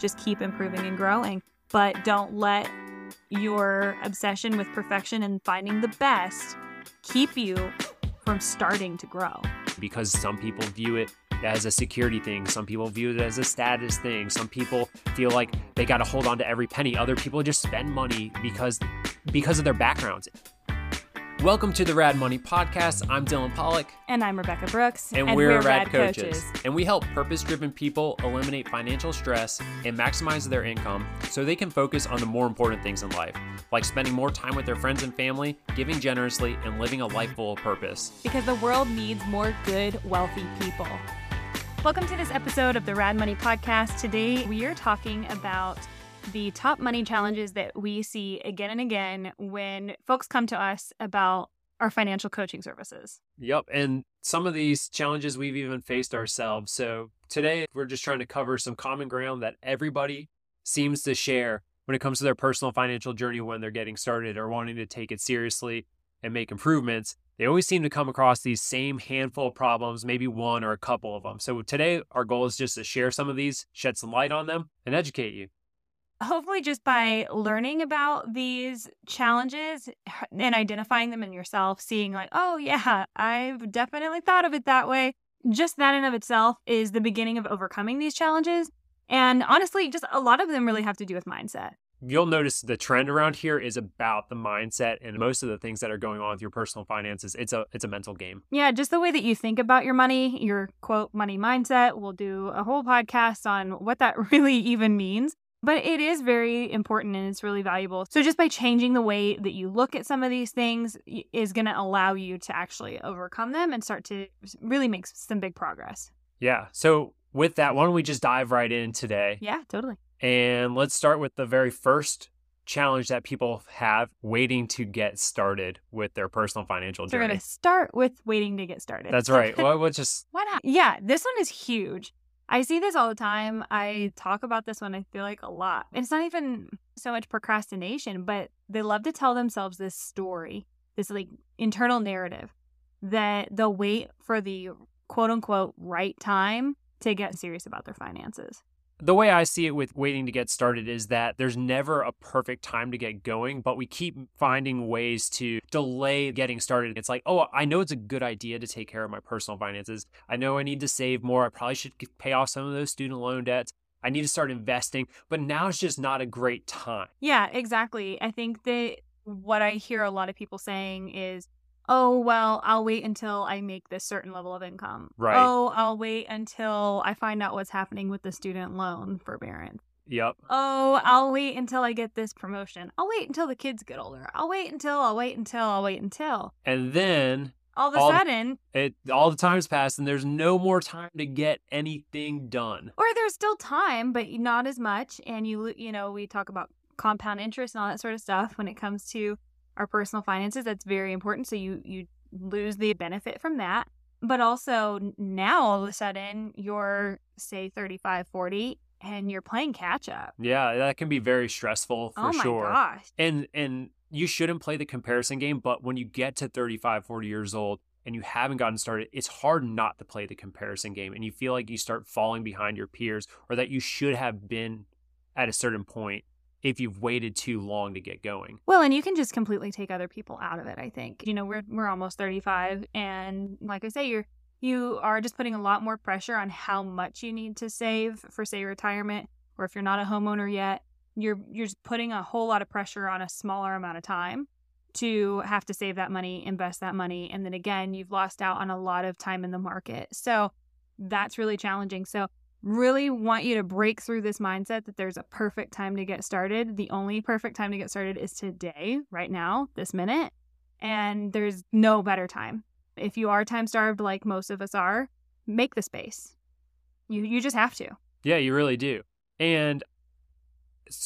just keep improving and growing. But don't let your obsession with perfection and finding the best keep you from starting to grow. Because some people view it as a security thing. Some people view it as a status thing. Some people feel like they got to hold on to every penny. Other people just spend money because because of their backgrounds. Welcome to the Rad Money Podcast. I'm Dylan Pollock. And I'm Rebecca Brooks. And, and we're, we're, Rad, Rad coaches. coaches. And we help purpose driven people eliminate financial stress and maximize their income so they can focus on the more important things in life, like spending more time with their friends and family, giving generously, and living a life full of purpose. Because the world needs more good, wealthy people. Welcome to this episode of the Rad Money Podcast. Today we are talking about the top money challenges that we see again and again when folks come to us about our financial coaching services. Yep. And some of these challenges we've even faced ourselves. So today we're just trying to cover some common ground that everybody seems to share when it comes to their personal financial journey when they're getting started or wanting to take it seriously and make improvements they always seem to come across these same handful of problems, maybe one or a couple of them. So today, our goal is just to share some of these, shed some light on them, and educate you. Hopefully, just by learning about these challenges and identifying them in yourself, seeing, like, oh, yeah, I've definitely thought of it that way. Just that in of itself is the beginning of overcoming these challenges. And honestly, just a lot of them really have to do with mindset you'll notice the trend around here is about the mindset and most of the things that are going on with your personal finances it's a it's a mental game yeah just the way that you think about your money your quote money mindset we'll do a whole podcast on what that really even means but it is very important and it's really valuable so just by changing the way that you look at some of these things is going to allow you to actually overcome them and start to really make some big progress yeah so with that why don't we just dive right in today yeah totally and let's start with the very first challenge that people have waiting to get started with their personal financial journey. They're going to start with waiting to get started. That's right. well, we'll just. Why not? Yeah, this one is huge. I see this all the time. I talk about this one, I feel like a lot. And it's not even so much procrastination, but they love to tell themselves this story, this like internal narrative that they'll wait for the quote unquote right time to get serious about their finances the way I see it with waiting to get started is that there's never a perfect time to get going, but we keep finding ways to delay getting started. It's like, oh, I know it's a good idea to take care of my personal finances. I know I need to save more. I probably should pay off some of those student loan debts. I need to start investing, but now it's just not a great time. Yeah, exactly. I think that what I hear a lot of people saying is, oh, well, I'll wait until I make this certain level of income. Right. Oh, I'll wait until I find out what's happening with the student loan forbearance. Yep. Oh, I'll wait until I get this promotion. I'll wait until the kids get older. I'll wait until, I'll wait until, I'll wait until. And then all of a all, sudden, it all the time's passed and there's no more time to get anything done. Or there's still time, but not as much. And you, you know, we talk about compound interest and all that sort of stuff when it comes to our personal finances that's very important so you you lose the benefit from that but also now all of a sudden you're say 35 40 and you're playing catch up yeah that can be very stressful for oh my sure gosh. and and you shouldn't play the comparison game but when you get to 35 40 years old and you haven't gotten started, it's hard not to play the comparison game. And you feel like you start falling behind your peers or that you should have been at a certain point if you've waited too long to get going. Well, and you can just completely take other people out of it, I think. You know, we're we're almost 35 and like I say you're you are just putting a lot more pressure on how much you need to save for say retirement or if you're not a homeowner yet, you're you're just putting a whole lot of pressure on a smaller amount of time to have to save that money, invest that money, and then again, you've lost out on a lot of time in the market. So that's really challenging. So really want you to break through this mindset that there's a perfect time to get started. The only perfect time to get started is today, right now, this minute. And there's no better time. If you are time starved like most of us are, make the space. You you just have to. Yeah, you really do. And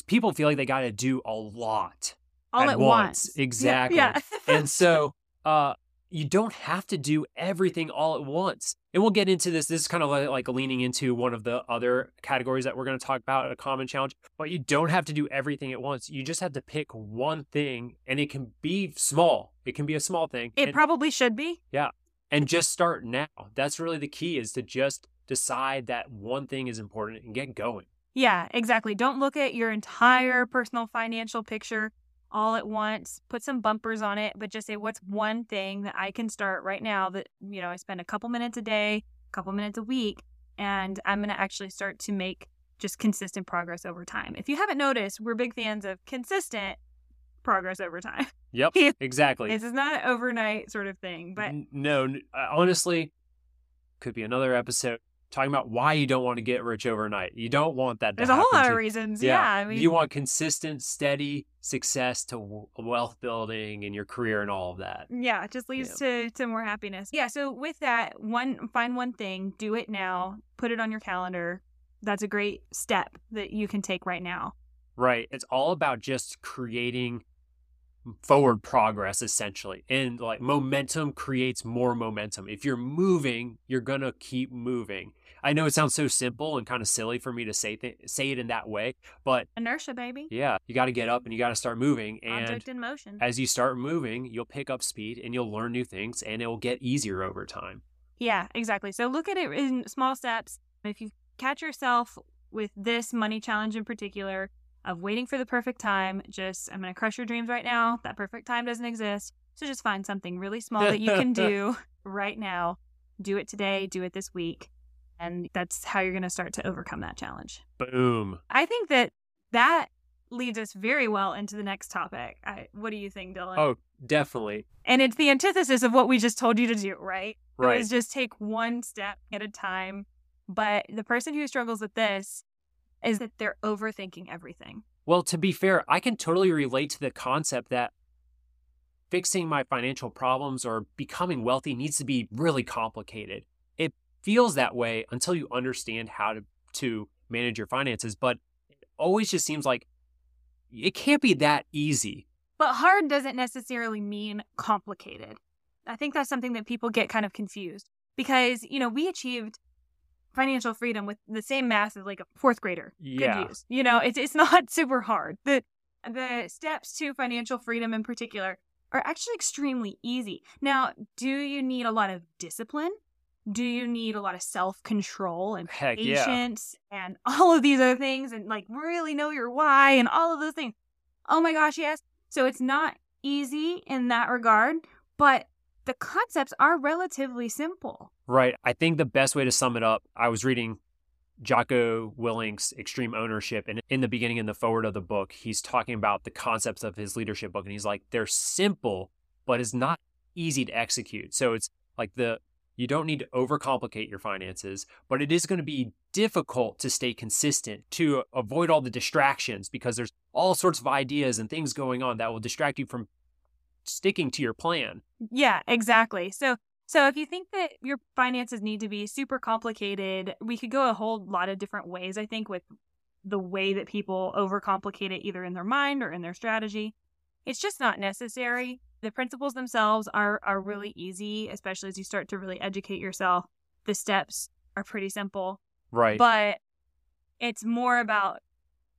people feel like they got to do a lot all at, at once. once. Exactly. Yeah. yeah. and so uh you don't have to do everything all at once. And we'll get into this. This is kind of like, leaning into one of the other categories that we're going to talk about a common challenge. But you don't have to do everything at once. You just have to pick one thing, and it can be small. It can be a small thing. It and, probably should be. Yeah. And just start now. That's really the key is to just decide that one thing is important and get going. Yeah, exactly. Don't look at your entire personal financial picture all at once. Put some bumpers on it, but just say, what's one thing that I can start right now that, you know, I spend a couple minutes a day, a couple minutes a week, and I'm going to actually start to make just consistent progress over time. If you haven't noticed, we're big fans of consistent progress over time. Yep, exactly. this is not an overnight sort of thing, but no, uh, honestly, could be another episode talking about why you don't want to get rich overnight. You don't want that. To there's a whole lot of reasons. Yeah, I mean, you want consistent, steady success to wealth building and your career and all of that. yeah, it just leads to to more happiness. Yeah, so with that, one find one thing, do it now, put it on your calendar. That's a great step that you can take right now. Right. It's all about just creating forward progress essentially. And like momentum creates more momentum. If you're moving, you're going to keep moving. I know it sounds so simple and kind of silly for me to say th- say it in that way, but Inertia, baby. yeah, you got to get up and you got to start moving and Object in motion. as you start moving, you'll pick up speed and you'll learn new things and it will get easier over time. Yeah, exactly. So look at it in small steps. If you catch yourself with this money challenge in particular of waiting for the perfect time, just I'm going to crush your dreams right now. That perfect time doesn't exist. So just find something really small that you can do right now. Do it today, do it this week. And that's how you're going to start to overcome that challenge. Boom. I think that that leads us very well into the next topic. I, what do you think, Dylan? Oh, definitely. And it's the antithesis of what we just told you to do, right? Right. is just take one step at a time. But the person who struggles with this is that they're overthinking everything. Well, to be fair, I can totally relate to the concept that fixing my financial problems or becoming wealthy needs to be really complicated. It feels that way until you understand how to, to manage your finances, but it always just seems like it can't be that easy. But hard doesn't necessarily mean complicated. I think that's something that people get kind of confused because, you know, we achieved financial freedom with the same math as like a fourth grader Yeah. could use. You know, it's it's not super hard. The the steps to financial freedom in particular are actually extremely easy. Now, do you need a lot of discipline? Do you need a lot of self-control and Heck yeah. patience and all of these other things and like really know your why and all of those things? Oh my gosh, yes. So it's not easy in that regard, but the concepts are relatively simple. Right. I think the best way to sum it up, I was reading Jocko Willink's Extreme Ownership, and in the beginning, in the foreword of the book, he's talking about the concepts of his leadership book, and he's like, they're simple, but it's not easy to execute. So it's like the you don't need to overcomplicate your finances, but it is going to be difficult to stay consistent to avoid all the distractions because there's all sorts of ideas and things going on that will distract you from sticking to your plan. Yeah, exactly. So so if you think that your finances need to be super complicated, we could go a whole lot of different ways, I think, with the way that people overcomplicate it either in their mind or in their strategy. It's just not necessary. The principles themselves are are really easy, especially as you start to really educate yourself. The steps are pretty simple, Right. but it's more about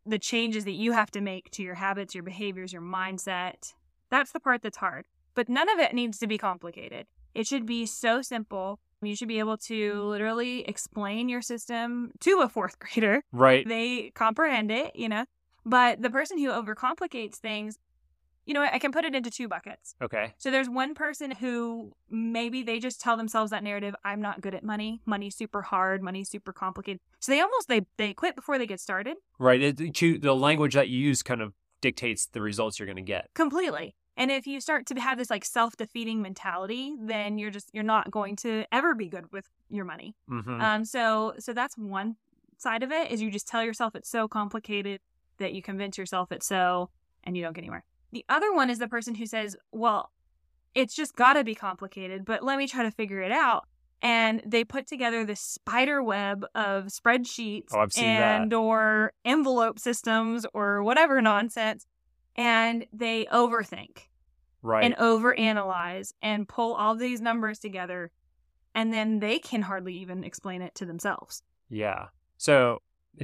the changes that you have to make to your habits, your behaviors, your mindset. That's the part that's hard. But none of it needs to be complicated. It should be so simple. You should be able to mm-hmm. literally explain your system to a fourth grader. right. They comprehend it, you know. But the person who overcomplicates things, you know, I can put it into two buckets. Okay. So there's one person who maybe they just tell themselves that narrative, I'm not good at money. Money's super hard, money's super complicated. So they almost they they quit before they get started. Right. It, the language that you use kind of dictates the results you're going to get. completely. And if you start to have this like self-defeating mentality then you're just you're not going to ever be good with your money. Hmm um so so that's one side of it is you just tell yourself it's so complicated that you convince yourself it's so and you don't get anywhere. The other one is the person who says well it's just got to be complicated but let me try to figure it out and they put together this spider web of spreadsheets Oh, seen that. and or envelope systems or whatever nonsense and they overthink right. and overanalyze and pull all these numbers together and then they can hardly even explain it to themselves yeah. So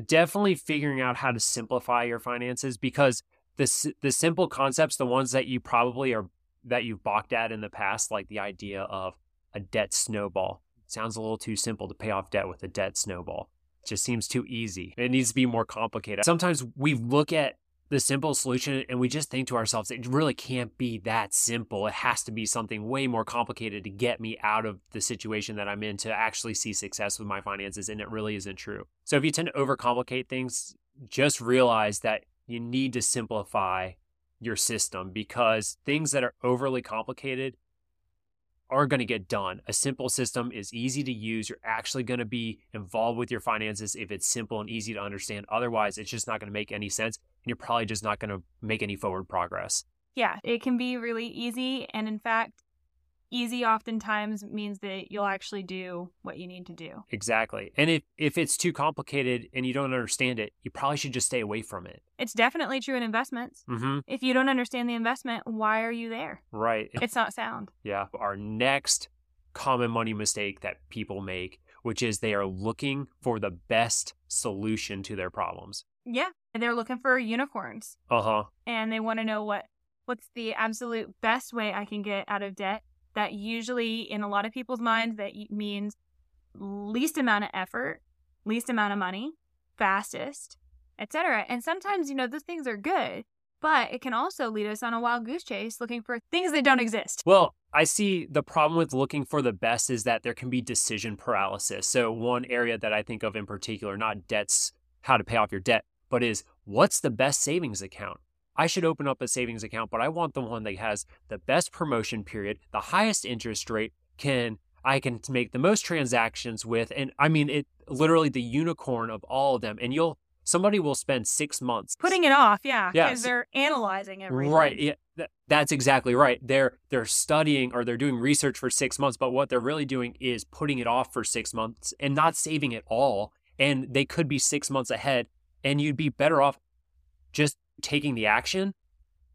definitely figuring out how to simplify your finances because the the simple concepts, the ones that you probably are that you've balked at in the past, like the idea of a debt snowball, sounds a little too simple to pay off debt with a debt snowball. It just seems too easy. It needs to be more complicated. Sometimes we look at the simple solution and we just think to ourselves, it really can't be that simple. It has to be something way more complicated to get me out of the situation that I'm in to actually see success with my finances. And it really isn't true. So if you tend to overcomplicate things, just realize that you need to simplify your system because things that are overly complicated are going to get done. A simple system is easy to use. You're actually going to be involved with your finances if it's simple and easy to understand. Otherwise, it's just not going to make any sense and you're probably just not going to make any forward progress. Yeah, it can be really easy. And in fact, easy oftentimes means that you'll actually do what you need to do. Exactly. And if, if it's too complicated and you don't understand it, you probably should just stay away from it. It's definitely true in investments. Mm-hmm. If you don't understand the investment, why are you there? Right. It's not sound. Yeah. Our next common money mistake that people make, which is they are looking for the best solution to their problems. Yeah. And they're looking for unicorns. Uh huh. And they want to know what what's the absolute best way I can get out of debt. That usually, in a lot of people's minds, that means least amount of effort, least amount of money, fastest, etc. And sometimes, you know, those things are good, but it can also lead us on a wild goose chase looking for things that don't exist. Well, I see the problem with looking for the best is that there can be decision paralysis. So, one area that I think of in particular, not debts, how to pay off your debt, but is what's the best savings account? I should open up a savings account, but I want the one that has the best promotion period, the highest interest rate, can I can make the most transactions with and I mean it literally the unicorn of all of them and you'll somebody will spend 6 months putting it off, yeah, because they're analyzing everything. Right. Yeah, th- that's exactly right. They're they're studying or they're doing research for 6 months, but what they're really doing is putting it off for 6 months and not saving at all and they could be 6 months ahead and you'd be better off just taking the action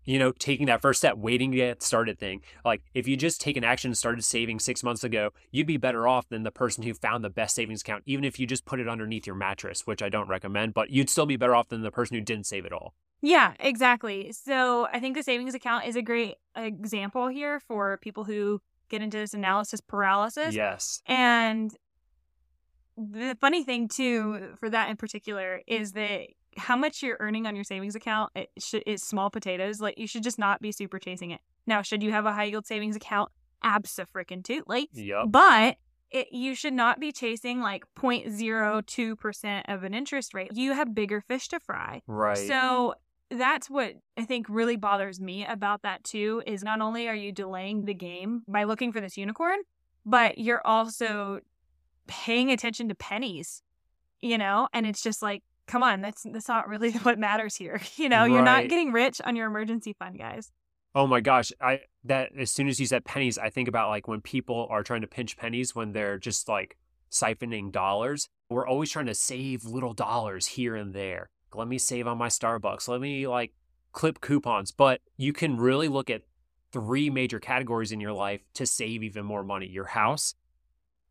you know taking that first step waiting to get started thing like if you just take an action and started saving six months ago you'd be better off than the person who found the best savings account even if you just put it underneath your mattress which i don't recommend but you'd still be better off than the person who didn't save it all Yeah, exactly. So I think the savings account is a great example here for people who get into this analysis paralysis. yes And the funny thing too for that in particular is that how much you're earning on your savings account it sh- is small potatoes. Like you should just not be super chasing it. Now, should you have a high yield savings account? Abso-freaking-tutely. yep But it, you should not be chasing like 0.02% of an interest rate. You have bigger fish to fry. right So that's what I think really bothers me about that too is not only are you delaying the game by looking for this unicorn, but you're also paying attention to pennies, you know? And it's just like, come on, that's that's not really what matters here. You know, you're not getting rich on your emergency fund, guys. Oh my gosh, I that as soon as you said pennies, I think about like when people are trying to pinch pennies when they're just like siphoning dollars. We're always trying to save little dollars here and there. Let me save on my Starbucks. Let me like clip coupons. But you can really look at three major categories in your life to save even more money. Your house,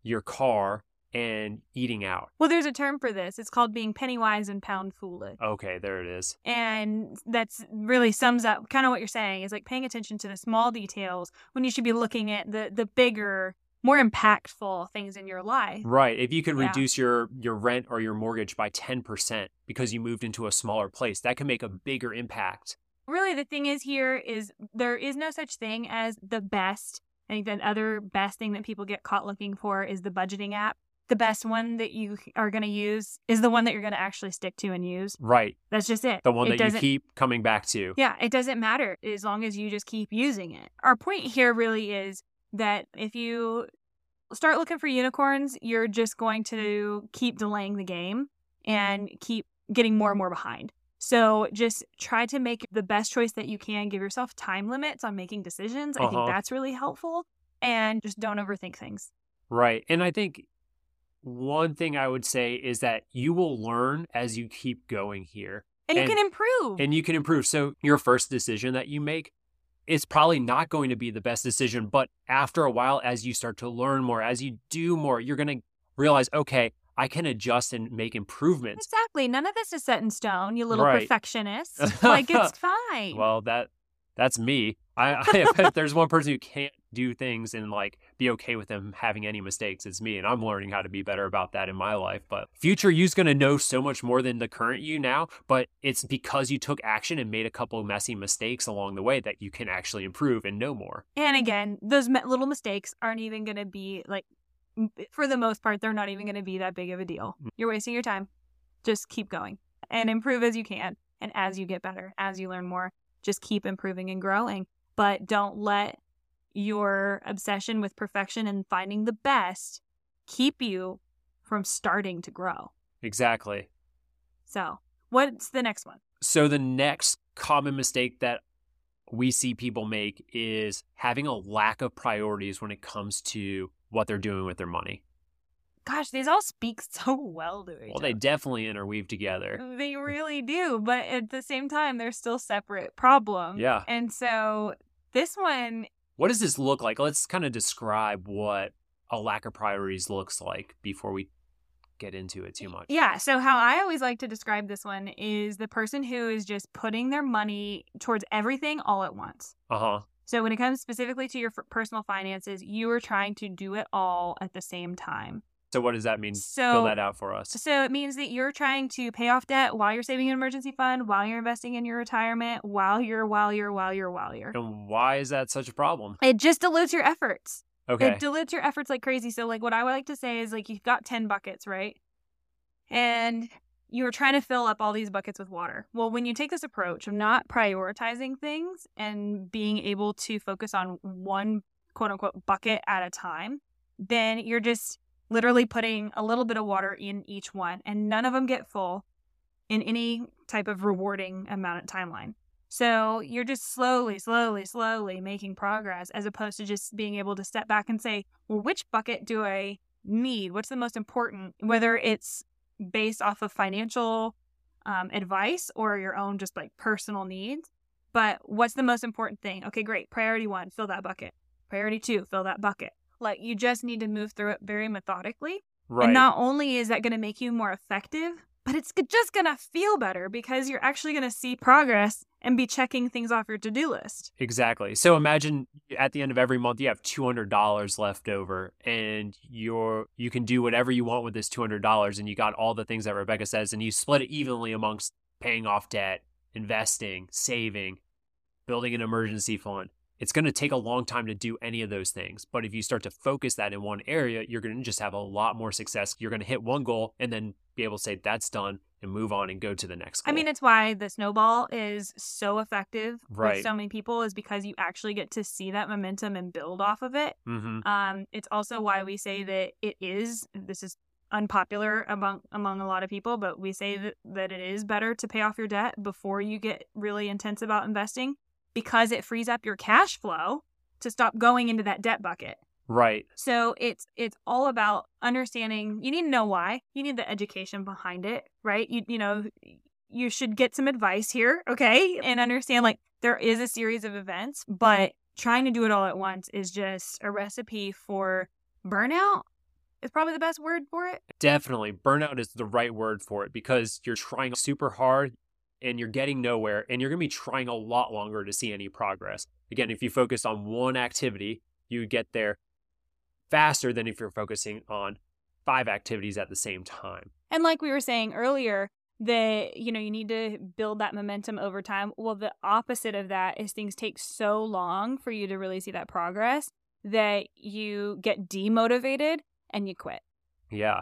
your car, and eating out. Well, there's a term for this. It's called being penny wise and pound foolish. Okay, there it is. And that's really sums up kind of what you're saying is like paying attention to the small details when you should be looking at the the bigger, more impactful things in your life. Right. If you could Yeah. reduce your your rent or your mortgage by 10% because you moved into a smaller place, that can make a bigger impact. Really the thing is here is there is no such thing as the best. I think the other best thing that people get caught looking for is the budgeting app. The best one that you are going to use is the one that you're going to actually stick to and use. Right. That's just it. The one It that you keep coming back to. Yeah, it doesn't matter as long as you just keep using it. Our point here really is that if you start looking for unicorns, you're just going to keep delaying the game and keep getting more and more behind. So just try to make the best choice that you can. Give yourself time limits on making decisions. I Uh-huh. think that's really helpful. And just don't overthink things. Right. And I think one thing I would say is that you will learn as you keep going here And, And- you can improve. and you can improve. So your first decision that you make is probably not going to be the best decision, but after a while as you start to learn more, as you do more, you're going to realize, okay, I can adjust and make improvements. exactly. None of this is set in stone, you little Right. perfectionist. like it's fine. Well, that that's me. I, I if there's one person who can't do things and like be okay with them having any mistakes. It's me, and I'm learning how to be better about that in my life. But future you's going to know so much more than the current you now, but it's because you took action and made a couple of messy mistakes along the way that you can actually improve and know more. And again, those little mistakes aren't even going to be like, for the most part, they're not even going to be that big of a deal. Mm. You're wasting your time. Just keep going and improve as you can. And as you get better, as you learn more, just keep improving and growing. But don't let your obsession with perfection and finding the best keep you from starting to grow. Exactly. So, what's the next one? So the next common mistake that we see people make is having a lack of priorities when it comes to what they're doing with their money. Gosh, these all speak so well to each Well, they definitely interweave together. They really do, but at the same time, they're still separate problems. Yeah. And so this one, What does this look like? Let's kind of describe what a lack of priorities looks like before we get into it too much. yeah. So how I always like to describe this one is the person who is just putting their money towards everything all at once. Uh huh. So when it comes specifically to your f- personal finances, you are trying to do it all at the same time. So what does that mean? So Fill that out for us. So it means that you're trying to pay off debt while you're saving an emergency fund, while you're investing in your retirement, while you're, while you're, while you're, while you're. And why is that such a problem? It just dilutes your efforts. Okay. It dilutes your efforts like crazy. So, like, what I would like to say is, like, you've got 10 buckets, right? And you're trying to fill up all these buckets with water. Well, when you take this approach of not prioritizing things and being able to focus on one quote unquote bucket at a time, then you're just literally putting a little bit of water in each one, and none of them get full in any type of rewarding amount of timeline. So you're just slowly, slowly, slowly making progress as opposed to just being able to step back and say, well, which bucket do I need? What's the most important? Whether it's based off of financial um, advice or your own just like personal needs. But what's the most important thing? Okay, great. Priority one, fill that bucket. Priority two, fill that bucket. Like you just need to move through it very methodically. right. And not only is that going to make you more effective, but it's just going to feel better because you're actually going to see progress and be checking things off your to do list. Exactly. So imagine at the end of every month you have two hundred dollars left over, and you're you can do whatever you want with this two hundred dollars, and you got all the things that Rebecca says, and you split it evenly amongst paying off debt, investing, saving, building an emergency fund. It's going to take a long time to do any of those things, but if you start to focus that in one area, you're going to just have a lot more success. You're going to hit one goal and then be able to say that's done and move on and go to the next goal. I mean, it's why the snowball is so effective Right. with so many people is because you actually get to see that momentum and build off of it. hmm Um, it's also why we say that it is this is unpopular among among a lot of people, but we say that, that it is better to pay off your debt before you get really intense about investing because it frees up your cash flow to stop going into that debt bucket. right. So it's it's all about understanding. You need to know why. You need the education behind it, right? You you know you should get some advice here, okay, and understand like there is a series of events, but trying to do it all at once is just a recipe for burnout. Is probably the best word for it. Definitely. Burnout is the right word for it because you're trying super hard and you're getting nowhere and you're going to be trying a lot longer to see any progress. Again, if you focus on one activity, you get there faster than if you're focusing on five activities at the same time. And like we were saying earlier, that you know you need to build that momentum over time. Well, the opposite of that is things take so long for you to really see that progress that you get demotivated and you quit. Yeah.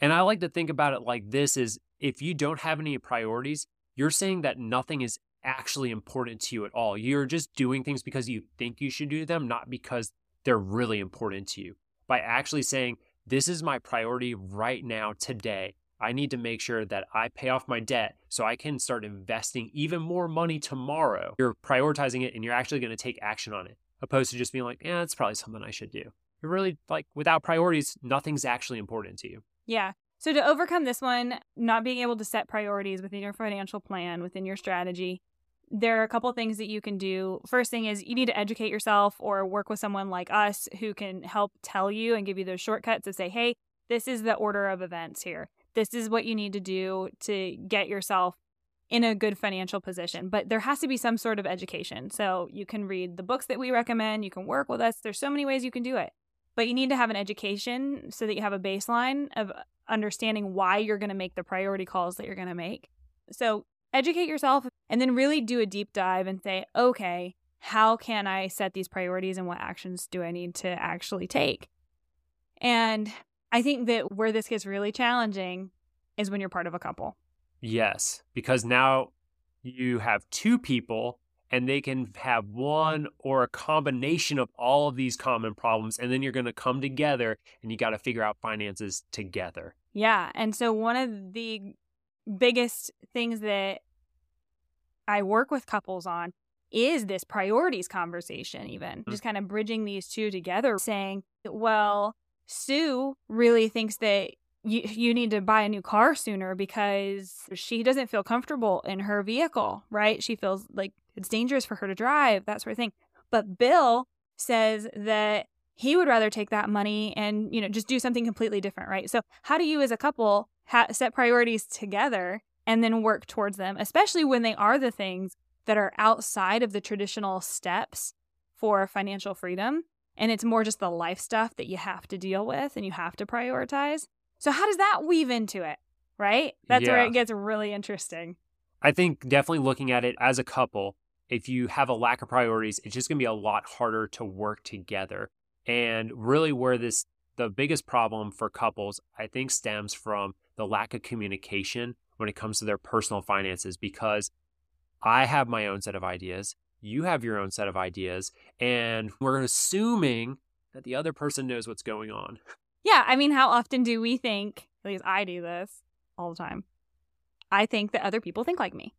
And I like to think about it like this is if you don't have any priorities, you're saying that nothing is actually important to you at all. You're just doing things because you think you should do them, not because they're really important to you. By actually saying, this is my priority right now, today. I need to make sure that I pay off my debt so I can start investing even more money tomorrow. You're prioritizing it and you're actually going to take action on it, opposed to just being like, yeah, it's probably something I should do. You're really like, without priorities, nothing's actually important to you. Yeah. So to overcome this one, not being able to set priorities within your financial plan, within your strategy, there are a couple things that you can do. First thing is you need to educate yourself or work with someone like us who can help tell you and give you those shortcuts to say, hey, this is the order of events here. This is what you need to do to get yourself in a good financial position. But there has to be some sort of education. So you can read the books that we recommend, you can work with us. There's so many ways you can do it. But you need to have an education so that you have a baseline of understanding why you're going to make the priority calls that you're going to make. So educate yourself and then really do a deep dive and say, okay, how can I set these priorities and what actions do I need to actually take? And I think that where this gets really challenging is when you're part of a couple. Yes, because now you have two people and they can have one or a combination of all of these common problems and then you're going to come together and you got to figure out finances together. Yeah, and so one of the biggest things that I work with couples on is this priorities conversation even mm-hmm. just kind of bridging these two together saying well Sue really thinks that you you need to buy a new car sooner because she doesn't feel comfortable in her vehicle, right? She feels like it's dangerous for her to drive, that sort of thing. But Bill says that he would rather take that money and, you know, just do something completely different, right? So, how do you as a couple ha- set priorities together and then work towards them, especially when they are the things that are outside of the traditional steps for financial freedom? And it's more just the life stuff that you have to deal with and you have to prioritize. So, how does that weave into it? Right? That's yeah. where it gets really interesting. I think definitely looking at it as a couple, if you have a lack of priorities, it's just going to be a lot harder to work together. And really, where this, the biggest problem for couples, I think, stems from the lack of communication when it comes to their personal finances because I have my own set of ideas. You have your own set of ideas. And we're assuming that the other person knows what's going on. Yeah, I mean, how often do we think, at least I do this all the time, I think that other people think like me.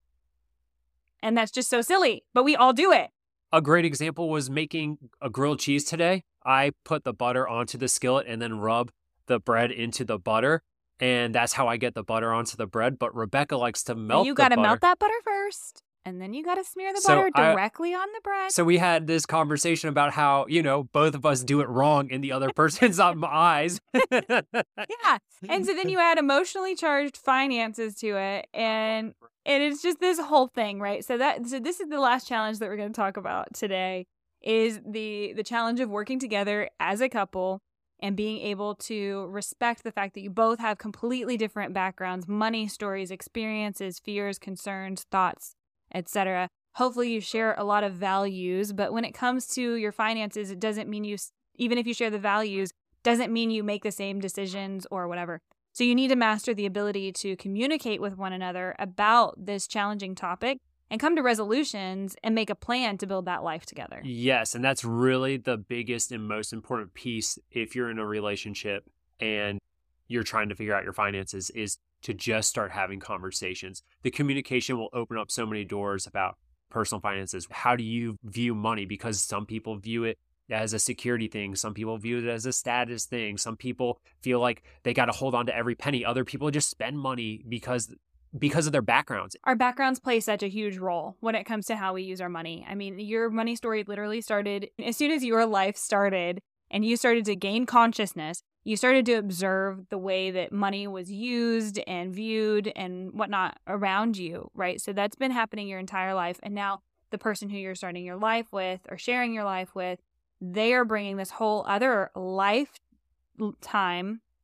And that's just so silly, but we all do it. A great example was making a grilled cheese today. I put the butter onto the skillet and then rub the bread into the butter. And that's how I get the butter onto the bread. But Rebecca likes to melt. You got to melt that butter first and then you got to smear the so butter directly I, on the bread. So we had this conversation about how, you know, both of us do it wrong in the other person's um, eyes. yeah. And so then you add emotionally charged finances to it and and it's just this whole thing, right? So that so this is the last challenge that we're going to talk about today is the the challenge of working together as a couple and being able to respect the fact that you both have completely different backgrounds, money stories, experiences, fears, concerns, thoughts, etc. Hopefully, you share a lot of values, but when it comes to your finances, it doesn't mean you, even if you share the values, doesn't mean you make the same decisions or whatever. So, you need to master the ability to communicate with one another about this challenging topic and come to resolutions and make a plan to build that life together. Yes. And that's really the biggest and most important piece if you're in a relationship and you're trying to figure out your finances is to just start having conversations. The communication will open up so many doors about personal finances. How do you view money? Because some people view it as a security thing. Some people view it as a status thing. Some people feel like they got to hold on to every penny. Other people just spend money because because of their backgrounds. Our backgrounds play such a huge role when it comes to how we use our money. I mean, your money story literally started as soon as your life started and you started to gain consciousness you started to observe the way that money was used and viewed and whatnot around you, right? So that's been happening your entire life. And now the person who you're starting your life with or sharing your life with, they are bringing this whole other lifetime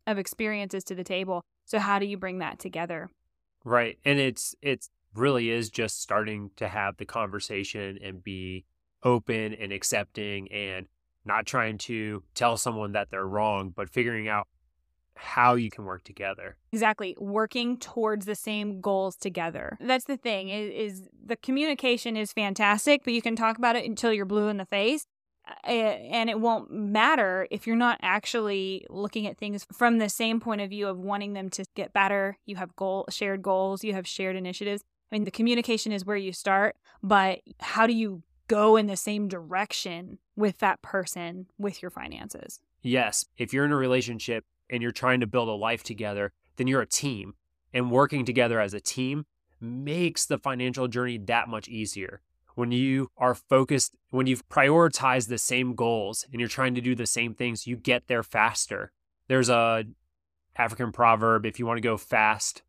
of experiences to the table. So how do you bring that together? Right. And it's it's really is just starting to have the conversation and be open and accepting and not trying to tell someone that they're wrong, but figuring out how you can work together. Exactly. Working towards the same goals together. That's the thing is, is, the communication is fantastic, but you can talk about it until you're blue in the face. And it won't matter if you're not actually looking at things from the same point of view of wanting them to get better. You have goal shared goals, you have shared initiatives. I mean, the communication is where you start, but how do you go in the same direction with that person with your finances. Yes. If you're in a relationship and you're trying to build a life together, then you're a team. And working together as a team makes the financial journey that much easier. When you are focused, when you've prioritized the same goals and you're trying to do the same things, you get there faster. There's a African proverb if you want to go fast,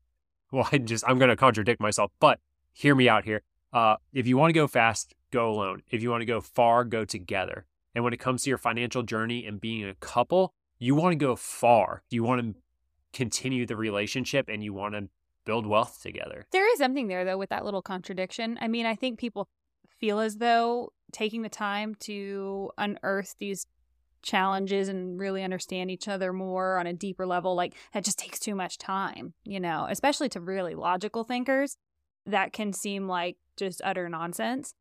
well, I just I'm going to contradict myself, but hear me out here. Uh, if you want to go fast, go alone. If you want to go far, go together. And when it comes to your financial journey and being a couple, you want to go far. You want to continue the relationship and you want to build wealth together. There is something there though with that little contradiction. I mean, I think people feel as though taking the time to unearth these challenges and really understand each other more on a deeper level like that just takes too much time, you know, especially to really logical thinkers. That can seem like just utter nonsense.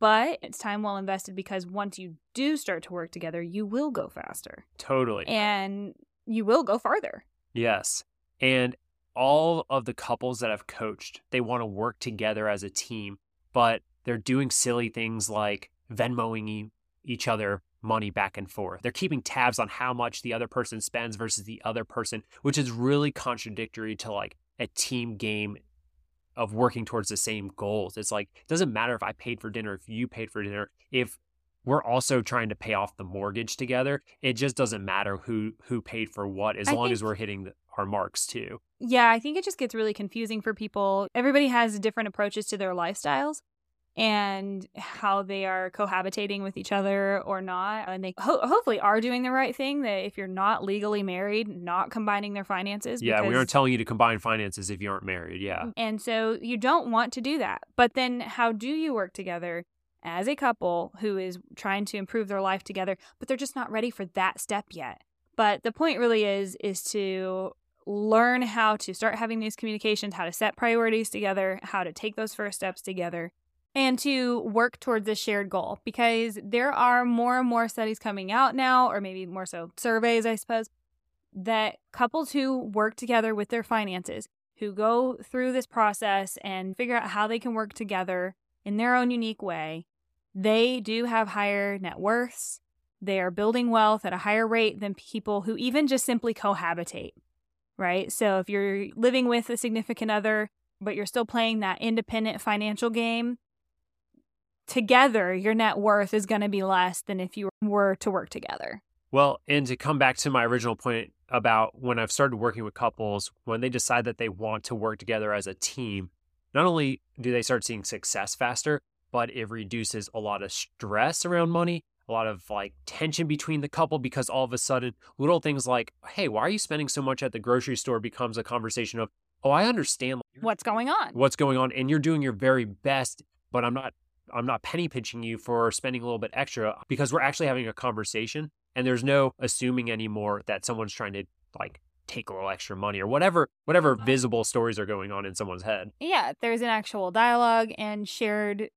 But it's time well invested because once you do start to work together, you will go faster. Totally. And you will go farther. Yes. And all of the couples that I've coached, they want to work together as a team, but they're doing silly things like Venmoing each other money back and forth. They're keeping tabs on how much the other person spends versus the other person, which is really contradictory to like a team game of working towards the same goals. It's like it doesn't matter if I paid for dinner, if you paid for dinner, if we're also trying to pay off the mortgage together. It just doesn't matter who who paid for what as I long as we're hitting the, our marks too. Yeah, I think it just gets really confusing for people. Everybody has different approaches to their lifestyles and how they are cohabitating with each other or not. And they ho- hopefully are doing the right thing that if you're not legally married, not combining their finances. Yeah, we because- aren't telling you to combine finances if you aren't married. Yeah. Mm, and so you don't want to do that. But then how do you work together as a couple who is trying to improve their life together, but they're just not ready for that step yet? But the point really is is to learn how to start having these communications, how to set priorities together, how to take those first steps together. And to work towards a shared goal because there are more and more studies coming out now, or maybe more so surveys, I suppose, that couples who work together with their finances who go through this process and figure out how they can work together in their own unique way, they do have higher net worths. They are building wealth at a higher rate than people who even just simply cohabitate, right? So if you're living with a significant other, but you're still playing that independent financial game, together your net worth is going to be less than if you were to work together. Well, and to come back to my original point about when I've started working with couples, when they decide that they want to work together as a team, not only do they start seeing success faster, but it reduces a lot of stress around money, a lot of like tension between the couple because all of a sudden little things like, hey, why are you spending so much at the grocery store becomes a conversation of, oh, I understand What's going on? what's going on and you're doing your very best, but I'm not I'm not penny pinching you for spending a little bit extra because we're actually having a conversation and there's no assuming anymore that someone's trying to like take a little extra money or whatever whatever visible stories are going on in someone's head. yeah, there's an actual dialogue and shared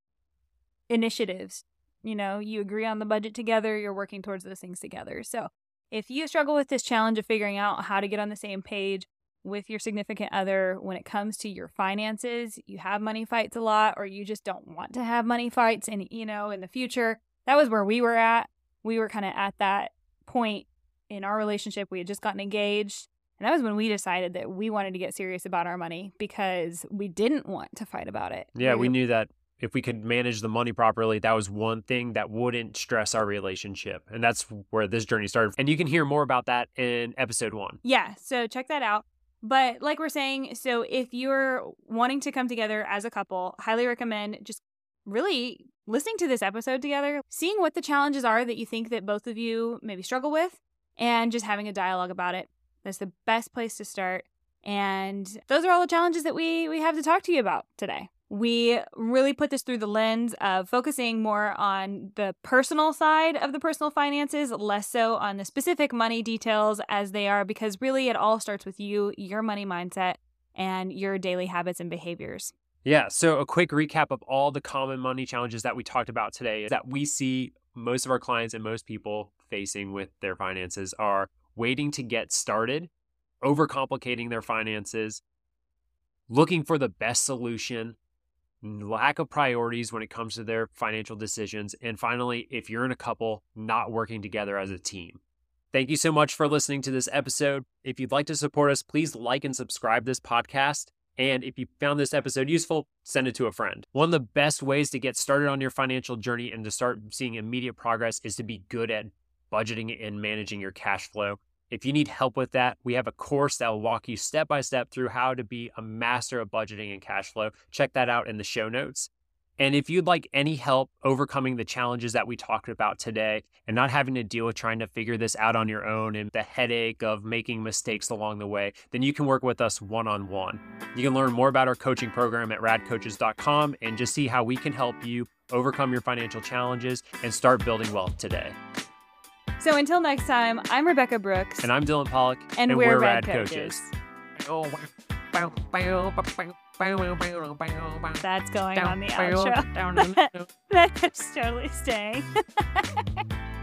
initiatives. You know, you agree on the budget together, you're working towards those things together. So, if you struggle with this challenge of figuring out how to get on the same page with your significant other when it comes to your finances, you have money fights a lot or you just don't want to have money fights and you know, in the future, that was where we were at. We were kind of at that point in our relationship. We had just gotten engaged and that was when we decided that we wanted to get serious about our money because we didn't want to fight about it. Yeah, we knew that if we could manage the money properly, that was one thing that wouldn't stress our relationship. And that's where this journey started. And you can hear more about that in episode 1. Yeah, so check that out. But like we're saying, so if you're wanting to come together as a couple, highly recommend just really listening to this episode together, seeing what the challenges are that you think that both of you maybe struggle with, and just having a dialogue about it. That's the best place to start. And those are all the challenges that we we have to talk to you about today. We really put this through the lens of focusing more on the personal side of the personal finances, less so on the specific money details as they are, because really it all starts with you, your money mindset, and your daily habits and behaviors. Yeah. So, a quick recap of all the common money challenges that we talked about today is that we see most of our clients and most people facing with their finances are waiting to get started, overcomplicating their finances, looking for the best solution, lack of priorities when it comes to their financial decisions, and finally, if you're in a couple, not working together as a team. Thank you so much for listening to this episode. If you'd like to support us, please like and subscribe this podcast. And if you found this episode useful, send it to a friend. One of the best ways to get started on your financial journey and to start seeing immediate progress is to be good at budgeting and managing your cash flow. If you need help with that, we have a course that will walk you step by step through how to be a master of budgeting and cash flow. Check that out in the show notes. And if you'd like any help overcoming the challenges that we talked about today and not having to deal with trying to figure this out on your own and the headache of making mistakes along the way, then you can work with us one on one. You can learn more about our coaching program at radcoaches.com and just see how we can help you overcome your financial challenges and start building wealth today. So until next time, I'm Rebecca Brooks. And I'm Dylan Pollock. And, and we're, we're, Rad, Rad Coaches. Coaches. That's going on the outro. That's totally staying.